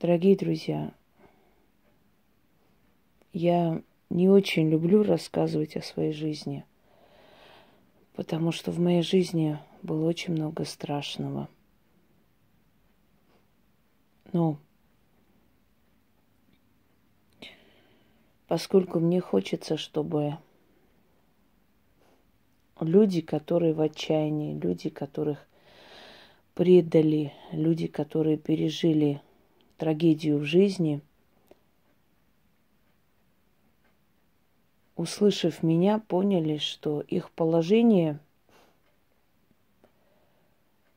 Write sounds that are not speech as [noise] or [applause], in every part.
Дорогие друзья, я не очень люблю рассказывать о своей жизни, потому что в моей жизни было очень много страшного. Но поскольку мне хочется, чтобы люди, которые в отчаянии, люди, которых предали, люди, которые пережили трагедию в жизни, услышав меня, поняли, что их положение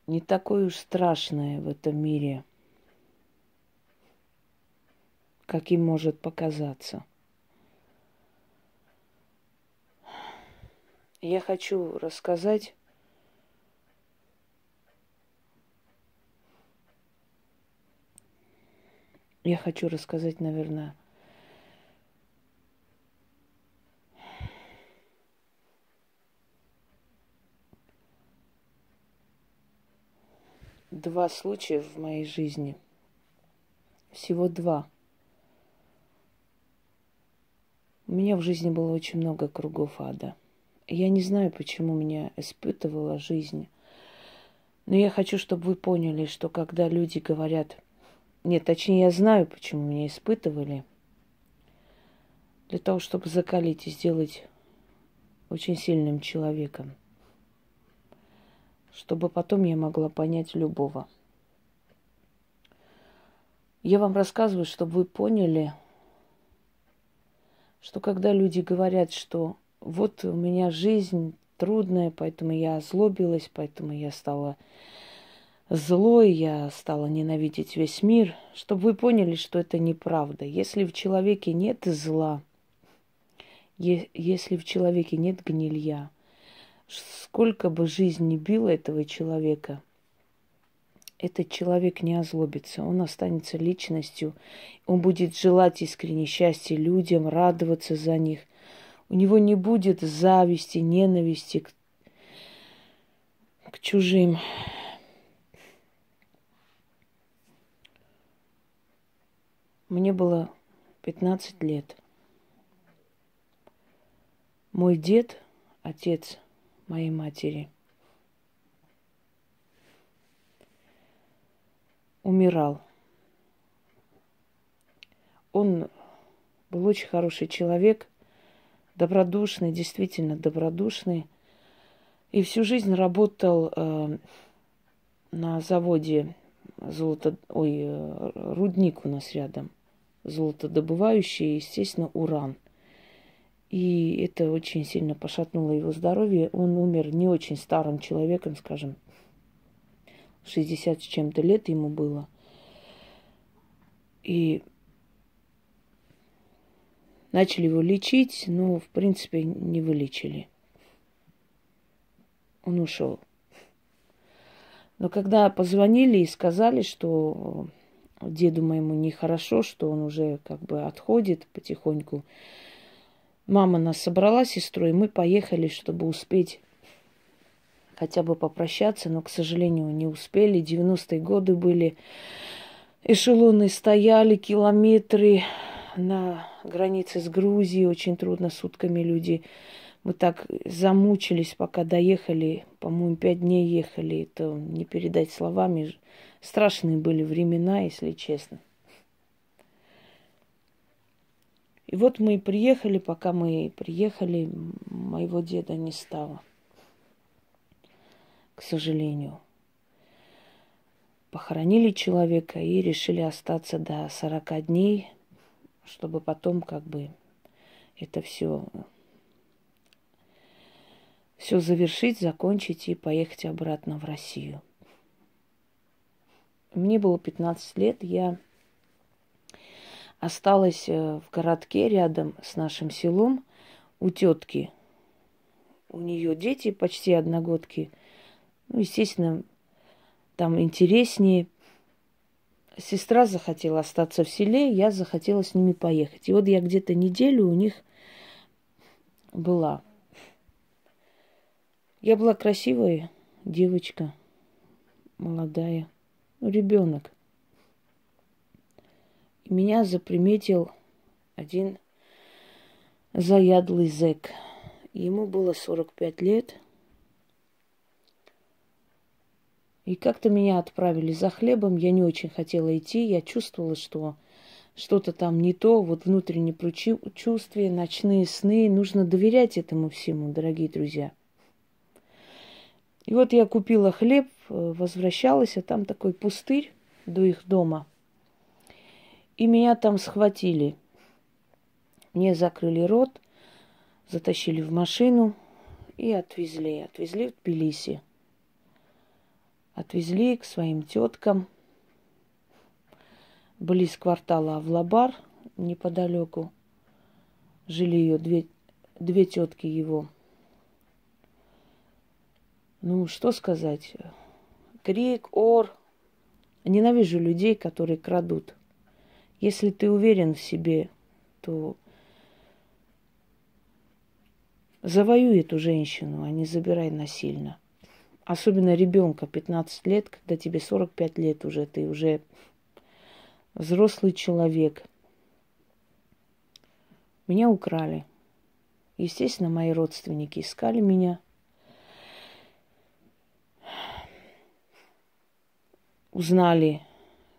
не такое уж страшное в этом мире, каким может показаться – Я хочу рассказать Я хочу рассказать, наверное, два случая в моей жизни. Всего два. У меня в жизни было очень много кругов ада – я не знаю, почему меня испытывала жизнь. Но я хочу, чтобы вы поняли, что когда люди говорят... Нет, точнее, я знаю, почему меня испытывали. Для того, чтобы закалить и сделать очень сильным человеком. Чтобы потом я могла понять любого. Я вам рассказываю, чтобы вы поняли, что когда люди говорят, что вот у меня жизнь трудная, поэтому я озлобилась, поэтому я стала злой, я стала ненавидеть весь мир, чтобы вы поняли, что это неправда. Если в человеке нет зла, если в человеке нет гнилья, сколько бы жизнь не била этого человека, этот человек не озлобится, он останется личностью, он будет желать искренне счастья людям, радоваться за них, у него не будет зависти, ненависти к, к чужим. Мне было 15 лет. Мой дед, отец моей матери, умирал. Он был очень хороший человек – добродушный, действительно добродушный. И всю жизнь работал э, на заводе золото, ой, э, рудник у нас рядом, золотодобывающий, естественно, уран. И это очень сильно пошатнуло его здоровье. Он умер не очень старым человеком, скажем, 60 с чем-то лет ему было. И Начали его лечить, но, в принципе, не вылечили. Он ушел. Но когда позвонили и сказали, что деду моему нехорошо, что он уже как бы отходит потихоньку, мама нас собрала с сестрой, и мы поехали, чтобы успеть хотя бы попрощаться, но, к сожалению, не успели. 90-е годы были, эшелоны стояли, километры, на границе с Грузией, очень трудно сутками люди. Мы так замучились, пока доехали, по-моему, пять дней ехали. Это не передать словами. Страшные были времена, если честно. И вот мы приехали, пока мы приехали, моего деда не стало. К сожалению. Похоронили человека и решили остаться до 40 дней – чтобы потом как бы это все все завершить, закончить и поехать обратно в Россию. Мне было 15 лет, я осталась э, в городке рядом с нашим селом у тетки. У нее дети почти одногодки. Ну, естественно, там интереснее, сестра захотела остаться в селе, я захотела с ними поехать. И вот я где-то неделю у них была. Я была красивая девочка, молодая, ребенок. меня заприметил один заядлый зэк. Ему было 45 лет. И как-то меня отправили за хлебом. Я не очень хотела идти. Я чувствовала, что что-то там не то, вот внутреннее чувствие, ночные сны. Нужно доверять этому всему, дорогие друзья. И вот я купила хлеб, возвращалась, а там такой пустырь до их дома. И меня там схватили. Мне закрыли рот, затащили в машину и отвезли. Отвезли в Тбилиси. Отвезли к своим теткам – близ квартала Авлабар, неподалеку. Жили ее две, две тетки его. Ну, что сказать? Крик, ор. Ненавижу людей, которые крадут. Если ты уверен в себе, то завоюй эту женщину, а не забирай насильно. Особенно ребенка 15 лет, когда тебе 45 лет уже, ты уже взрослый человек. Меня украли. Естественно, мои родственники искали меня. Узнали,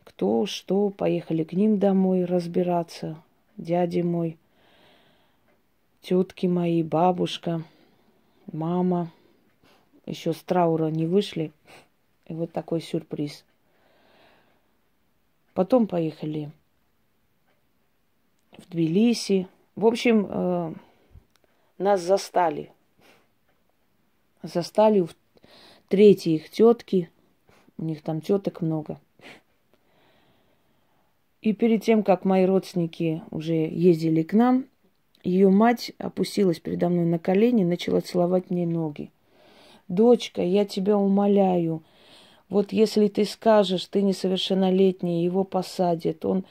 кто, что, поехали к ним домой разбираться. Дядя мой, тетки мои, бабушка, мама. Еще с траура не вышли. И вот такой сюрприз – Потом поехали в Тбилиси. В общем, э, нас застали. Застали у третьей их тетки. У них там теток много. И перед тем, как мои родственники уже ездили к нам, ее мать опустилась передо мной на колени и начала целовать мне ноги. Дочка, я тебя умоляю, вот если ты скажешь, ты несовершеннолетний, его посадят, он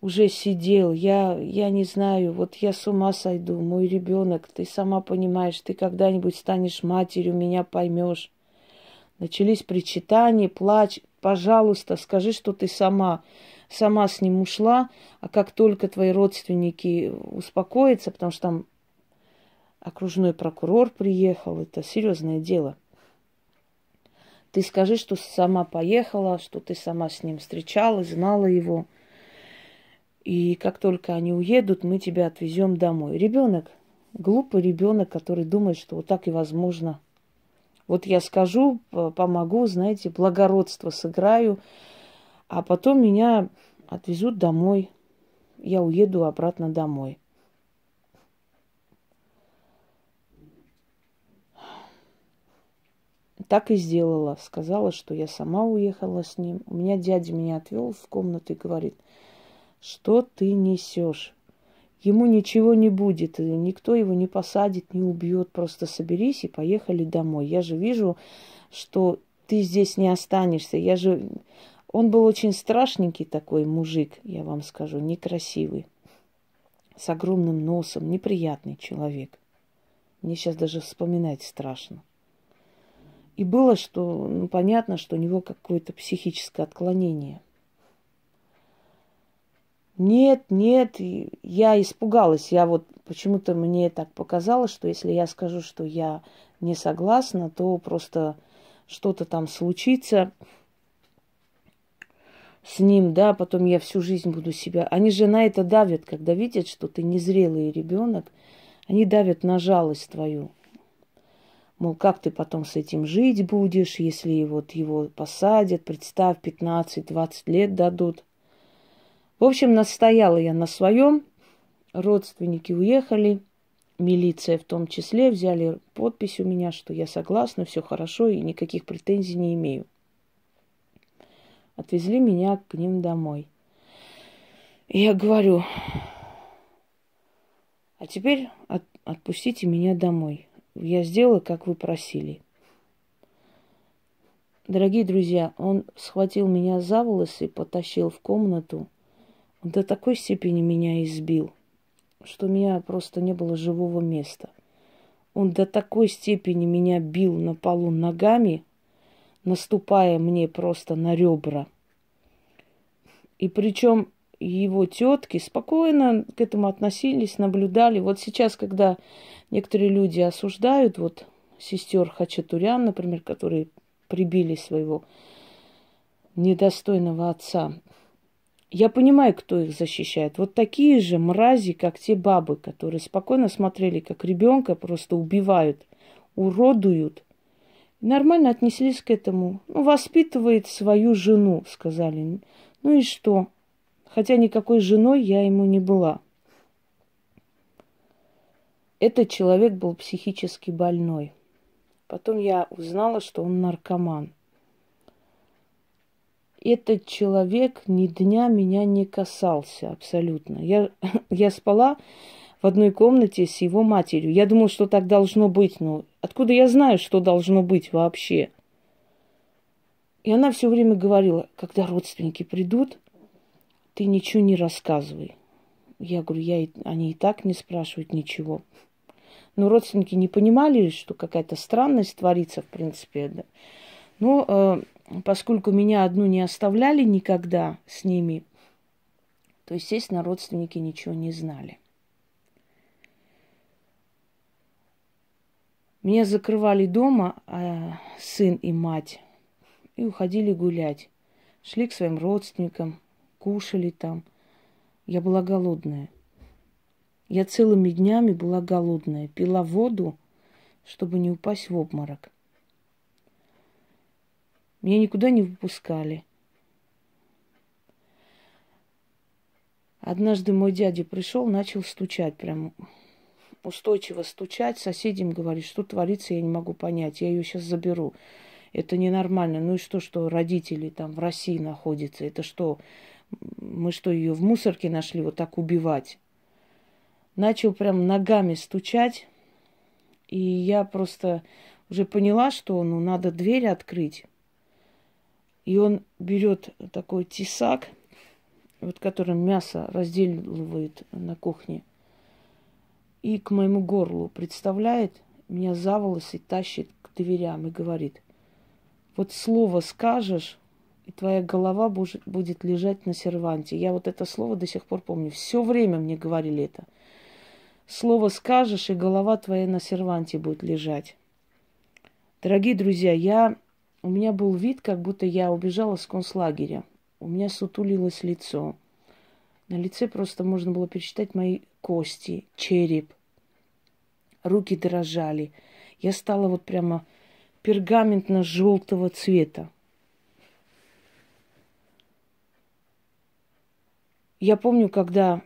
уже сидел, я, я не знаю, вот я с ума сойду, мой ребенок, ты сама понимаешь, ты когда-нибудь станешь матерью, меня поймешь. Начались причитания, плач. Пожалуйста, скажи, что ты сама, сама с ним ушла, а как только твои родственники успокоятся, потому что там окружной прокурор приехал, это серьезное дело – ты скажи, что сама поехала, что ты сама с ним встречалась, знала его. И как только они уедут, мы тебя отвезем домой. Ребенок, глупый ребенок, который думает, что вот так и возможно. Вот я скажу, помогу, знаете, благородство сыграю, а потом меня отвезут домой. Я уеду обратно домой. Так и сделала. Сказала, что я сама уехала с ним. У меня дядя меня отвел в комнату и говорит, что ты несешь? Ему ничего не будет, никто его не посадит, не убьет. Просто соберись и поехали домой. Я же вижу, что ты здесь не останешься. Я же... Он был очень страшненький такой мужик, я вам скажу, некрасивый, с огромным носом, неприятный человек. Мне сейчас даже вспоминать страшно. И было, что, ну, понятно, что у него какое-то психическое отклонение. Нет, нет, я испугалась. Я вот почему-то мне так показалось, что если я скажу, что я не согласна, то просто что-то там случится с ним, да, потом я всю жизнь буду себя. Они же на это давят, когда видят, что ты незрелый ребенок, они давят на жалость твою. Мол, как ты потом с этим жить будешь, если вот его посадят, представь, 15-20 лет дадут. В общем, настояла я на своем. Родственники уехали, милиция в том числе, взяли подпись у меня, что я согласна, все хорошо и никаких претензий не имею. Отвезли меня к ним домой. Я говорю, а теперь от, отпустите меня домой я сделала, как вы просили. Дорогие друзья, он схватил меня за волосы, потащил в комнату. Он до такой степени меня избил, что у меня просто не было живого места. Он до такой степени меня бил на полу ногами, наступая мне просто на ребра. И причем его тетки спокойно к этому относились, наблюдали. Вот сейчас, когда некоторые люди осуждают, вот сестер Хачатурян, например, которые прибили своего недостойного отца, я понимаю, кто их защищает. Вот такие же мрази, как те бабы, которые спокойно смотрели, как ребенка просто убивают, уродуют. Нормально отнеслись к этому. Ну, воспитывает свою жену, сказали. Ну и что? Хотя никакой женой я ему не была. Этот человек был психически больной. Потом я узнала, что он наркоман этот человек ни дня меня не касался абсолютно. Я, [laughs] я спала в одной комнате с его матерью. Я думала, что так должно быть, но откуда я знаю, что должно быть вообще? И она все время говорила, когда родственники придут, ты ничего не рассказывай. Я говорю, я, они и так не спрашивают ничего. Но родственники не понимали, что какая-то странность творится, в принципе. Да. Но э, поскольку меня одну не оставляли никогда с ними, то, естественно, родственники ничего не знали. Меня закрывали дома а сын и мать и уходили гулять. Шли к своим родственникам, кушали там. Я была голодная. Я целыми днями была голодная. Пила воду, чтобы не упасть в обморок. Меня никуда не выпускали. Однажды мой дядя пришел, начал стучать, прям устойчиво стучать. Соседям говорит, что творится, я не могу понять. Я ее сейчас заберу. Это ненормально. Ну и что, что родители там в России находятся? Это что, мы что, ее в мусорке нашли вот так убивать? Начал прям ногами стучать. И я просто уже поняла, что ну, надо дверь открыть. И он берет такой тесак, вот которым мясо разделывает на кухне, и к моему горлу представляет, меня за волосы тащит к дверям и говорит, вот слово скажешь, и твоя голова будет лежать на серванте. Я вот это слово до сих пор помню. Все время мне говорили это. Слово скажешь, и голова твоя на серванте будет лежать. Дорогие друзья, я у меня был вид, как будто я убежала с концлагеря. У меня сутулилось лицо. На лице просто можно было пересчитать мои кости, череп. Руки дрожали. Я стала вот прямо пергаментно-желтого цвета. Я помню, когда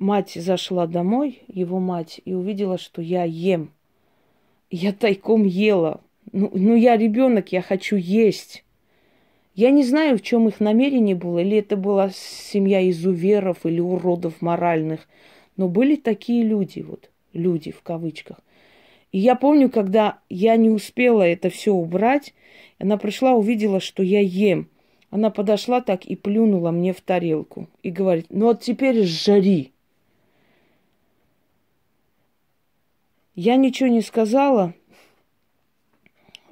мать зашла домой, его мать, и увидела, что я ем. Я тайком ела. Ну, ну я ребенок, я хочу есть. Я не знаю, в чем их намерение было, или это была семья изуверов или уродов моральных, но были такие люди, вот, люди в кавычках. И я помню, когда я не успела это все убрать, она пришла, увидела, что я ем. Она подошла так и плюнула мне в тарелку и говорит, ну вот теперь жари. Я ничего не сказала,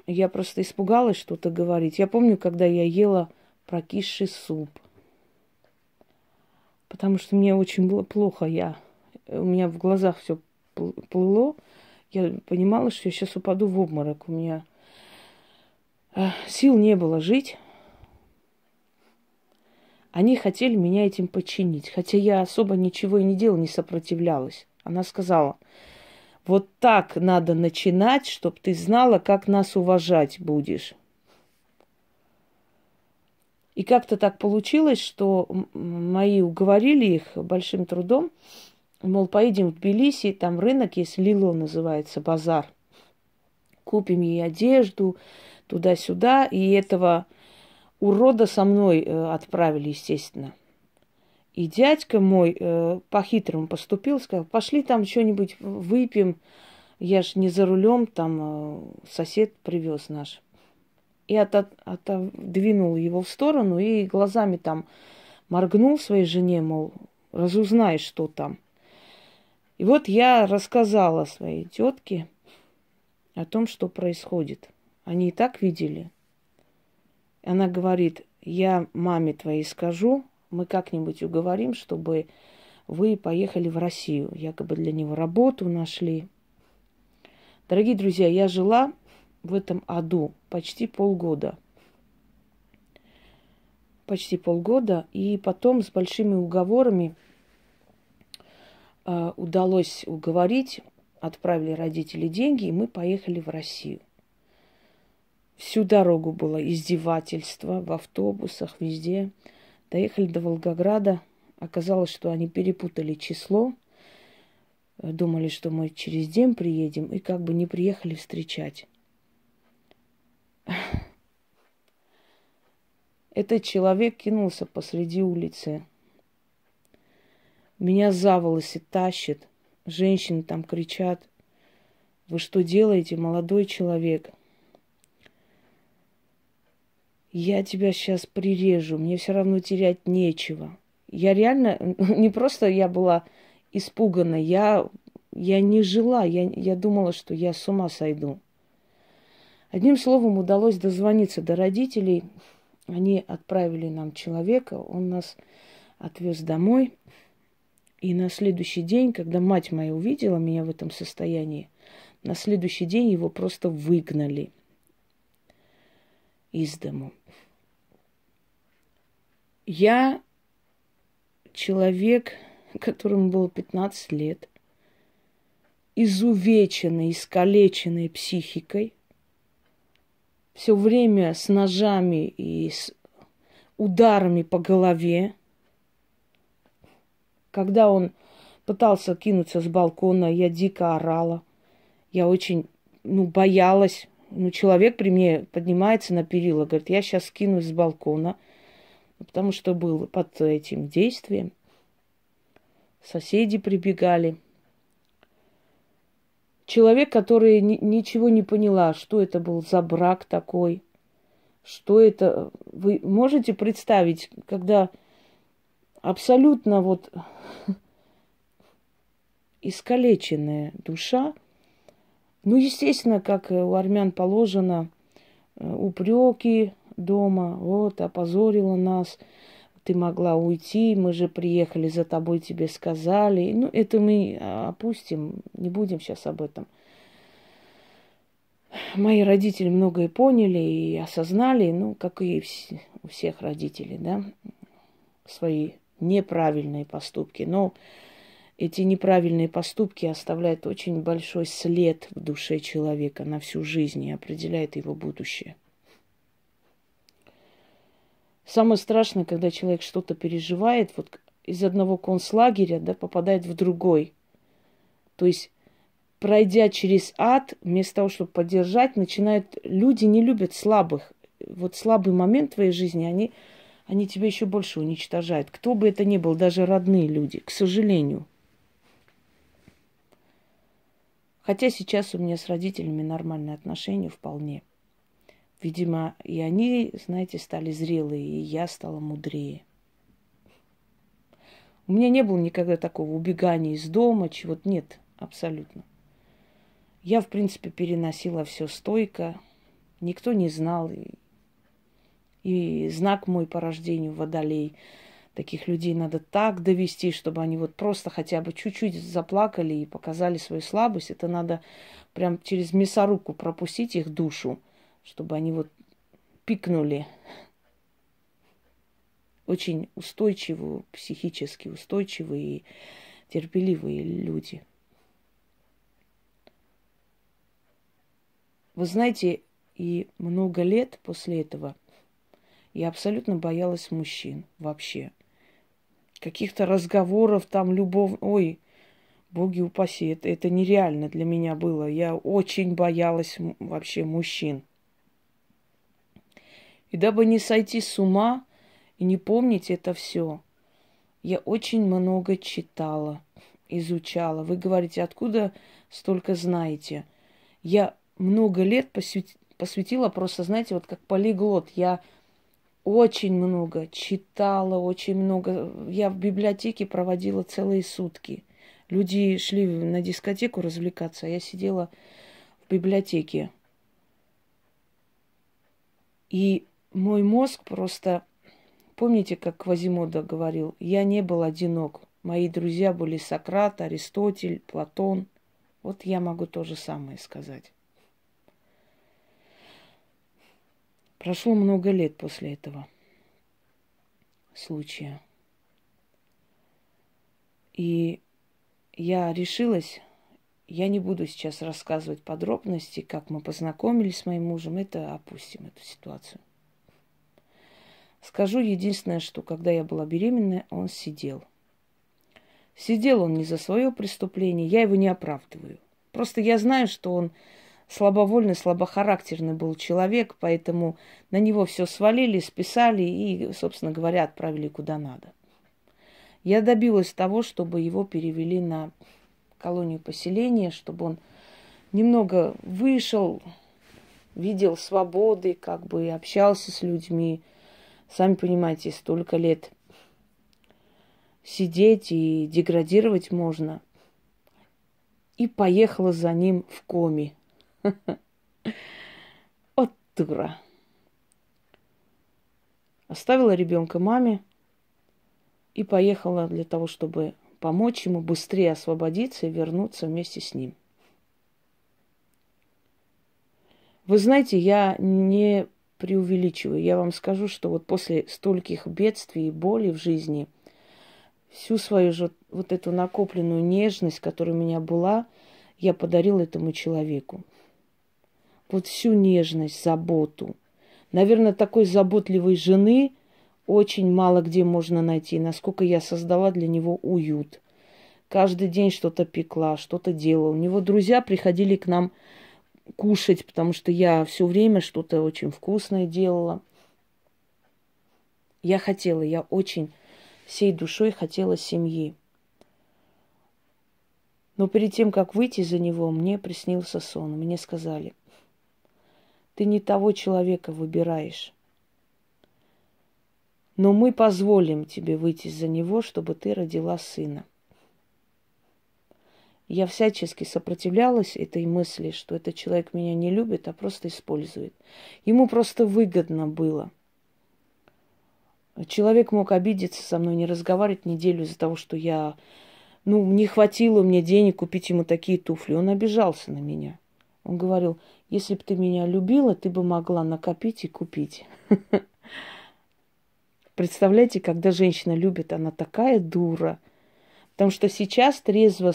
я просто испугалась что-то говорить. Я помню, когда я ела прокисший суп. Потому что мне очень было плохо. Я, у меня в глазах все плыло. Я понимала, что я сейчас упаду в обморок. У меня э, сил не было жить. Они хотели меня этим подчинить. Хотя я особо ничего и не делала, не сопротивлялась. Она сказала – вот так надо начинать, чтобы ты знала, как нас уважать будешь. И как-то так получилось, что мои уговорили их большим трудом, мол, поедем в Тбилиси, там рынок есть, Лило называется, базар. Купим ей одежду, туда-сюда, и этого урода со мной э, отправили, естественно. И дядька мой э, по-хитрому поступил, сказал, пошли там что-нибудь выпьем. Я ж не за рулем, там э, сосед привез наш. И от, от, отодвинул его в сторону и глазами там моргнул своей жене, мол, разузнай, что там. И вот я рассказала своей тетке о том, что происходит. Они и так видели. Она говорит, я маме твоей скажу, мы как-нибудь уговорим, чтобы вы поехали в Россию. Якобы для него работу нашли. Дорогие друзья, я жила в этом аду почти полгода. Почти полгода. И потом с большими уговорами э, удалось уговорить, отправили родители деньги, и мы поехали в Россию. Всю дорогу было издевательство в автобусах, везде. Доехали до Волгограда. Оказалось, что они перепутали число. Думали, что мы через день приедем, и как бы не приехали встречать. Этот человек кинулся посреди улицы. Меня за волосы тащит. Женщины там кричат. Вы что делаете, молодой человек? Я тебя сейчас прирежу, мне все равно терять нечего. Я реально, [laughs] не просто я была испугана, я, я не жила, я, я думала, что я с ума сойду. Одним словом, удалось дозвониться до родителей. Они отправили нам человека, он нас отвез домой. И на следующий день, когда мать моя увидела меня в этом состоянии, на следующий день его просто выгнали из дому. Я человек, которому было 15 лет, изувеченный, искалеченной психикой, все время с ножами и с ударами по голове. Когда он пытался кинуться с балкона, я дико орала. Я очень, ну, боялась. Ну, человек при мне поднимается на перила, говорит, я сейчас скинусь с балкона – потому что был под этим действием. Соседи прибегали. Человек, который ни, ничего не поняла, что это был за брак такой, что это... Вы можете представить, когда абсолютно вот [laughs] искалеченная душа, ну, естественно, как у армян положено, э, упреки, дома, вот, опозорила нас, ты могла уйти, мы же приехали за тобой, тебе сказали. Ну, это мы опустим, не будем сейчас об этом. Мои родители многое поняли и осознали, ну, как и у всех родителей, да, свои неправильные поступки. Но эти неправильные поступки оставляют очень большой след в душе человека на всю жизнь и определяет его будущее. Самое страшное, когда человек что-то переживает, вот из одного концлагеря, да, попадает в другой. То есть, пройдя через ад, вместо того, чтобы поддержать, начинают... Люди не любят слабых. Вот слабый момент в твоей жизни, они, они тебя еще больше уничтожают. Кто бы это ни был, даже родные люди, к сожалению. Хотя сейчас у меня с родителями нормальные отношения вполне. Видимо, и они, знаете, стали зрелые, и я стала мудрее. У меня не было никогда такого убегания из дома, чего-то нет, абсолютно. Я, в принципе, переносила все стойко. Никто не знал. И, и знак мой по рождению водолей. Таких людей надо так довести, чтобы они вот просто хотя бы чуть-чуть заплакали и показали свою слабость. Это надо прям через мясорубку пропустить их душу – чтобы они вот пикнули. Очень устойчивые, психически устойчивые и терпеливые люди. Вы знаете, и много лет после этого я абсолютно боялась мужчин вообще. Каких-то разговоров там, любовь... Ой, боги упаси, это, это нереально для меня было. Я очень боялась вообще мужчин. И дабы не сойти с ума и не помнить это все, я очень много читала, изучала. Вы говорите, откуда столько знаете? Я много лет посвятила просто, знаете, вот как полиглот. Я очень много читала, очень много. Я в библиотеке проводила целые сутки. Люди шли на дискотеку развлекаться, а я сидела в библиотеке. И мой мозг просто помните, как Квазимода говорил, я не был одинок. Мои друзья были Сократ, Аристотель, Платон. Вот я могу то же самое сказать. Прошло много лет после этого случая. И я решилась, я не буду сейчас рассказывать подробности, как мы познакомились с моим мужем, это опустим, эту ситуацию. Скажу единственное, что когда я была беременная, он сидел. Сидел он не за свое преступление, я его не оправдываю. Просто я знаю, что он слабовольный, слабохарактерный был человек, поэтому на него все свалили, списали и, собственно говоря, отправили куда надо. Я добилась того, чтобы его перевели на колонию поселения, чтобы он немного вышел, видел свободы, как бы общался с людьми. Сами понимаете, столько лет сидеть и деградировать можно. И поехала за ним в коме. [laughs] От дура. Оставила ребенка маме и поехала для того, чтобы помочь ему быстрее освободиться и вернуться вместе с ним. Вы знаете, я не преувеличиваю. Я вам скажу, что вот после стольких бедствий и боли в жизни – всю свою же вот эту накопленную нежность, которая у меня была, я подарил этому человеку. Вот всю нежность, заботу. Наверное, такой заботливой жены очень мало где можно найти, насколько я создала для него уют. Каждый день что-то пекла, что-то делала. У него друзья приходили к нам кушать, потому что я все время что-то очень вкусное делала. Я хотела, я очень всей душой хотела семьи. Но перед тем, как выйти за него, мне приснился сон. Мне сказали, ты не того человека выбираешь. Но мы позволим тебе выйти за него, чтобы ты родила сына. Я всячески сопротивлялась этой мысли, что этот человек меня не любит, а просто использует. Ему просто выгодно было – Человек мог обидеться со мной, не разговаривать неделю из-за того, что я, ну, не хватило мне денег купить ему такие туфли. Он обижался на меня. Он говорил, если бы ты меня любила, ты бы могла накопить и купить. [laughs] Представляете, когда женщина любит, она такая дура. Потому что сейчас, трезво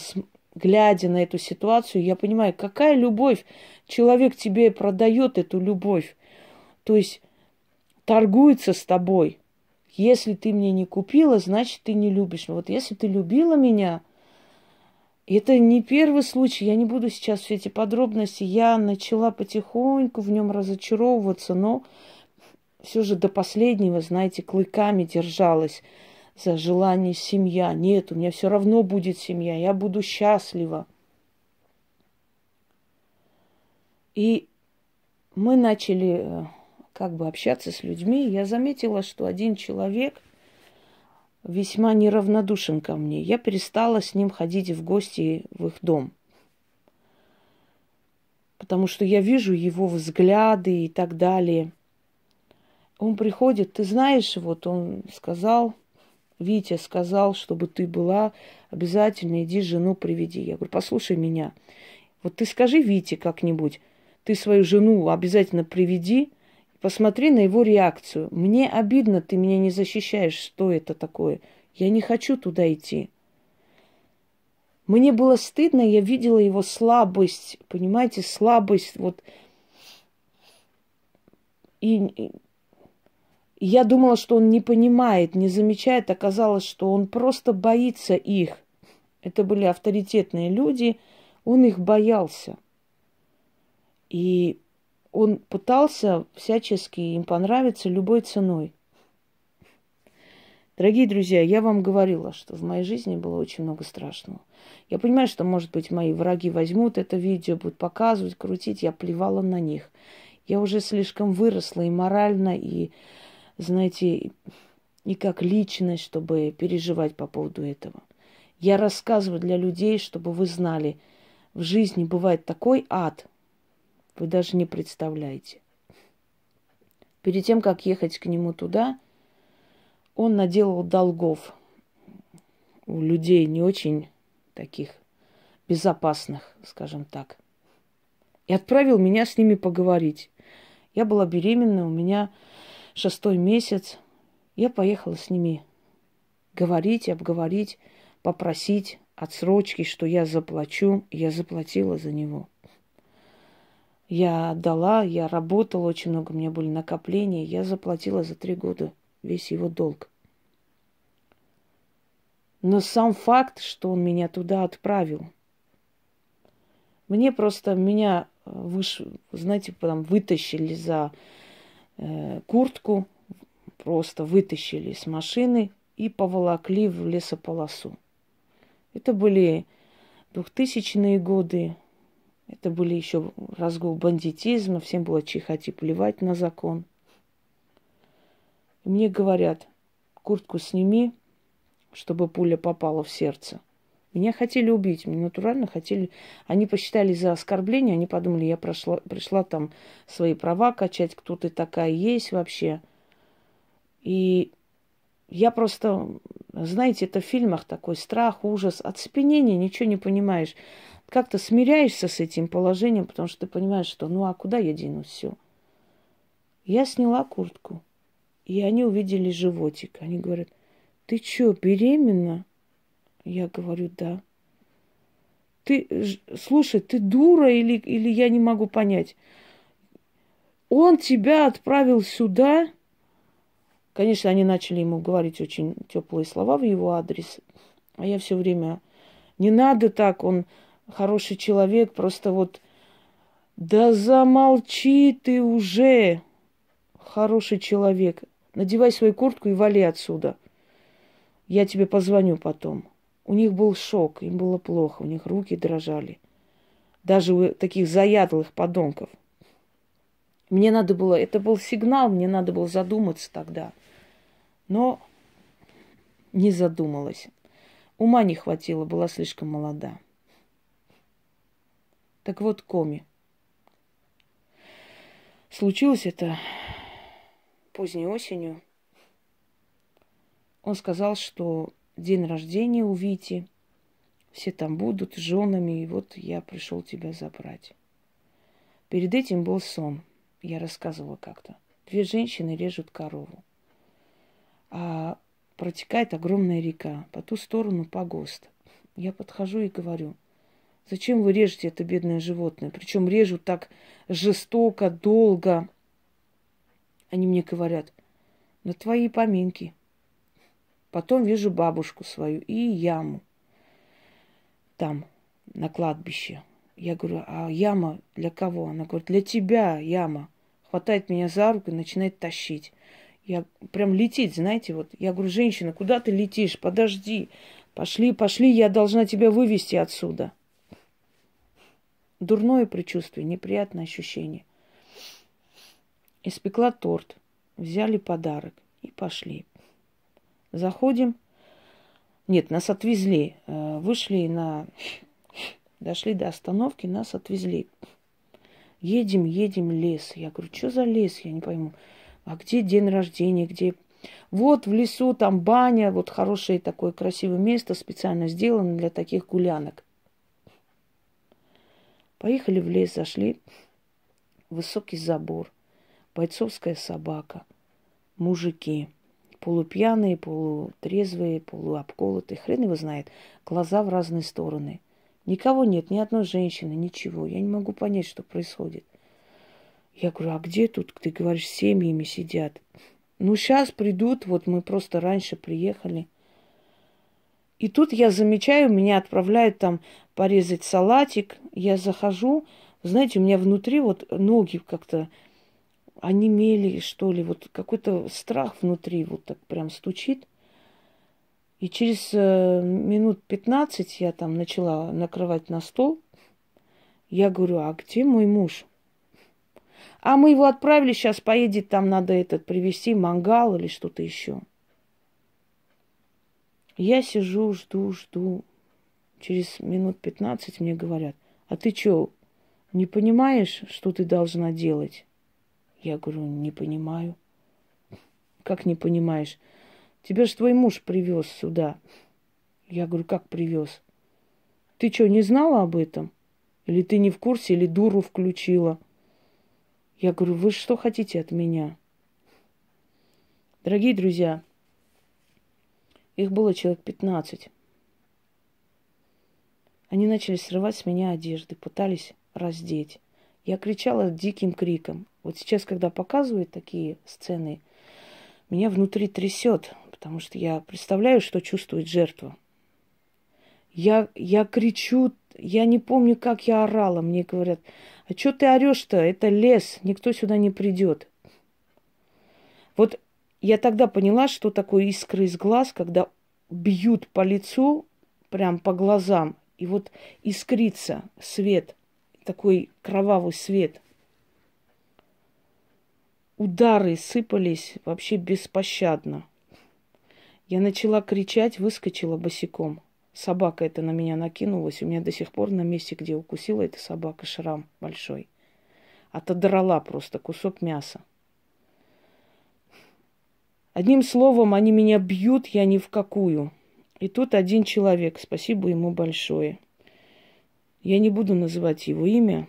глядя на эту ситуацию, я понимаю, какая любовь. Человек тебе продает эту любовь. То есть торгуется с тобой. Если ты мне не купила, значит, ты не любишь. Вот если ты любила меня, это не первый случай, я не буду сейчас все эти подробности. Я начала потихоньку в нем разочаровываться, но все же до последнего, знаете, клыками держалась за желание семья. Нет, у меня все равно будет семья, я буду счастлива. И мы начали э, как бы общаться с людьми, я заметила, что один человек весьма неравнодушен ко мне. Я перестала с ним ходить в гости в их дом. Потому что я вижу его взгляды и так далее. Он приходит, ты знаешь, вот он сказал, Витя сказал, чтобы ты была, обязательно иди жену приведи. Я говорю, послушай меня, вот ты скажи Вите как-нибудь, ты свою жену обязательно приведи, Посмотри на его реакцию. Мне обидно, ты меня не защищаешь. Что это такое? Я не хочу туда идти. Мне было стыдно, я видела его слабость, понимаете, слабость вот. И, я думала, что он не понимает, не замечает. Оказалось, что он просто боится их. Это были авторитетные люди, он их боялся. И он пытался всячески им понравиться любой ценой. Дорогие друзья, я вам говорила, что в моей жизни было очень много страшного. Я понимаю, что, может быть, мои враги возьмут это видео, будут показывать, крутить. Я плевала на них. Я уже слишком выросла и морально, и, знаете, и как личность, чтобы переживать по поводу этого. Я рассказываю для людей, чтобы вы знали, в жизни бывает такой ад – вы даже не представляете. Перед тем, как ехать к нему туда, он наделал долгов у людей не очень таких безопасных, скажем так. И отправил меня с ними поговорить. Я была беременна, у меня шестой месяц. Я поехала с ними говорить, обговорить, попросить отсрочки, что я заплачу. Я заплатила за него. Я отдала, я работала очень много, у меня были накопления. Я заплатила за три года весь его долг. Но сам факт, что он меня туда отправил, мне просто, меня э, выш, знаете, потом вытащили за э, куртку, просто вытащили с машины и поволокли в лесополосу. Это были двухтысячные годы, это были еще разгул бандитизма, всем было чихать и плевать на закон. И мне говорят, куртку сними, чтобы пуля попала в сердце. Меня хотели убить, меня натурально хотели... Они посчитали за оскорбление, они подумали, я прошла, пришла там свои права качать, кто ты такая есть вообще. И я просто, знаете, это в фильмах такой страх, ужас, оцепенение, ничего не понимаешь. Как-то смиряешься с этим положением, потому что ты понимаешь, что ну а куда я денусь, все. Я сняла куртку, и они увидели животик. Они говорят, ты что, беременна? Я говорю, да. Ты, слушай, ты дура или, или я не могу понять. Он тебя отправил сюда. Конечно, они начали ему говорить очень теплые слова в его адрес. А я все время, не надо так, он хороший человек, просто вот, да замолчи ты уже, хороший человек. Надевай свою куртку и вали отсюда. Я тебе позвоню потом. У них был шок, им было плохо, у них руки дрожали. Даже у таких заядлых подонков. Мне надо было, это был сигнал, мне надо было задуматься тогда. Но не задумалась. Ума не хватило, была слишком молода. Так вот, Коми. Случилось это поздней осенью. Он сказал, что день рождения у Вити, все там будут с женами, и вот я пришел тебя забрать. Перед этим был сон. Я рассказывала как-то. Две женщины режут корову. А протекает огромная река. По ту сторону погост. Я подхожу и говорю, зачем вы режете это бедное животное? Причем режут так жестоко, долго. Они мне говорят, на твои поминки. Потом вижу бабушку свою и яму там, на кладбище. Я говорю, а яма для кого? Она говорит, для тебя яма. Хватает меня за руку и начинает тащить. Я прям летит, знаете, вот. Я говорю, женщина, куда ты летишь? Подожди. Пошли, пошли, я должна тебя вывести отсюда. Дурное предчувствие, неприятное ощущение. Испекла торт, взяли подарок и пошли. Заходим. Нет, нас отвезли. Э, вышли на... Дошли до остановки, нас отвезли. Едем, едем, лес. Я говорю, что за лес? Я не пойму. А где день рождения, где... Вот в лесу там баня, вот хорошее такое красивое место, специально сделано для таких гулянок. Поехали в лес, зашли. Высокий забор, бойцовская собака, мужики – полупьяные, полутрезвые, полуобколотые, хрен его знает, глаза в разные стороны. Никого нет, ни одной женщины, ничего. Я не могу понять, что происходит. Я говорю, а где тут, ты говоришь, семьями сидят? Ну, сейчас придут, вот мы просто раньше приехали. И тут я замечаю, меня отправляют там порезать салатик. Я захожу, знаете, у меня внутри вот ноги как-то онемели, что ли, вот какой-то страх внутри вот так прям стучит. И через э, минут 15 я там начала накрывать на стол. Я говорю, а где мой муж? А мы его отправили, сейчас поедет, там надо этот привезти мангал или что-то еще. Я сижу, жду, жду. Через минут 15 мне говорят, а ты что, не понимаешь, что ты должна делать? Я говорю, не понимаю. Как не понимаешь? Тебя же твой муж привез сюда. Я говорю, как привез? Ты что, не знала об этом? Или ты не в курсе, или дуру включила? Я говорю, вы что хотите от меня? Дорогие друзья, их было человек 15. Они начали срывать с меня одежды, пытались раздеть. Я кричала диким криком. Вот сейчас, когда показывают такие сцены, меня внутри трясет, потому что я представляю, что чувствует жертва. Я, я кричу, я не помню, как я орала. Мне говорят, а что ты орешь-то? Это лес, никто сюда не придет. Вот я тогда поняла, что такое искры из глаз, когда бьют по лицу, прям по глазам, и вот искрится свет, такой кровавый свет. Удары сыпались вообще беспощадно. Я начала кричать, выскочила босиком. Собака это на меня накинулась. У меня до сих пор на месте, где укусила эта собака, шрам большой. Отодрала просто кусок мяса. Одним словом, они меня бьют, я ни в какую. И тут один человек, спасибо ему большое. Я не буду называть его имя.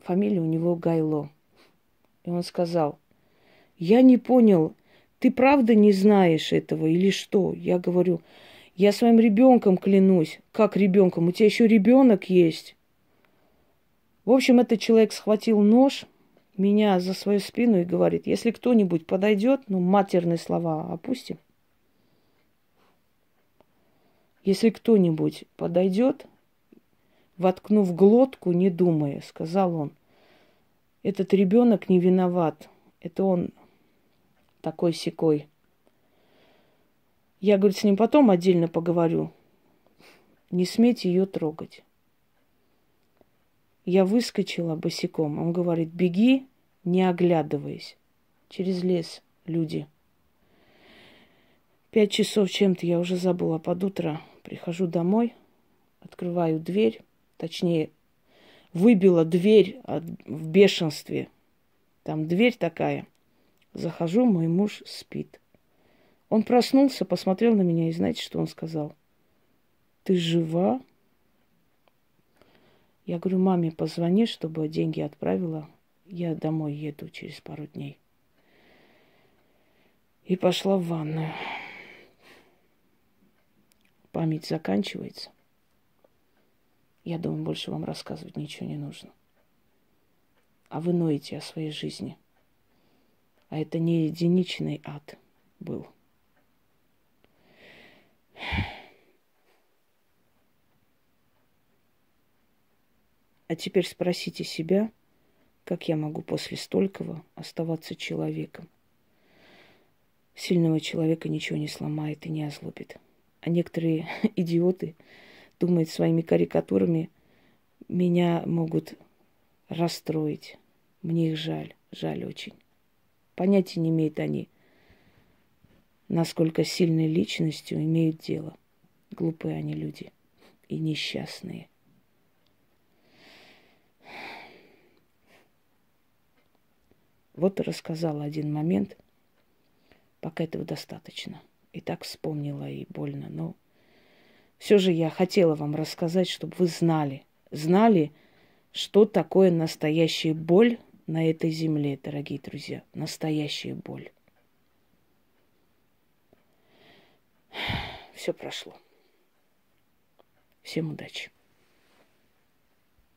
Фамилия у него Гайло. И он сказал, я не понял, ты правда не знаешь этого или что? Я говорю, я своим ребенком клянусь. Как ребенком? У тебя еще ребенок есть. В общем, этот человек схватил нож, меня за свою спину и говорит, если кто-нибудь подойдет, ну, матерные слова опустим. Если кто-нибудь подойдет, воткнув глотку, не думая, сказал он, этот ребенок не виноват. Это он такой секой. Я, говорит, с ним потом отдельно поговорю. Не смейте ее трогать. Я выскочила босиком. Он говорит, беги, не оглядываясь. Через лес люди. Пять часов чем-то я уже забыла под утро. Прихожу домой, открываю дверь, точнее, выбила дверь от, в бешенстве. Там дверь такая. Захожу, мой муж спит. Он проснулся, посмотрел на меня и знаете, что он сказал? Ты жива? Я говорю, маме позвони, чтобы деньги отправила. Я домой еду через пару дней. И пошла в ванную. Память заканчивается. Я думаю, больше вам рассказывать ничего не нужно. А вы ноете о своей жизни. А это не единичный ад был. А теперь спросите себя, как я могу после столького оставаться человеком. Сильного человека ничего не сломает и не озлобит. А некоторые [laughs] идиоты думают своими карикатурами, меня могут расстроить. Мне их жаль, жаль очень. Понятия не имеют они, насколько сильной личностью имеют дело. Глупые они люди и несчастные. Вот рассказала один момент. Пока этого достаточно. И так вспомнила и больно. Но все же я хотела вам рассказать, чтобы вы знали. Знали, что такое настоящая боль на этой земле, дорогие друзья. Настоящая боль. Все прошло. Всем удачи.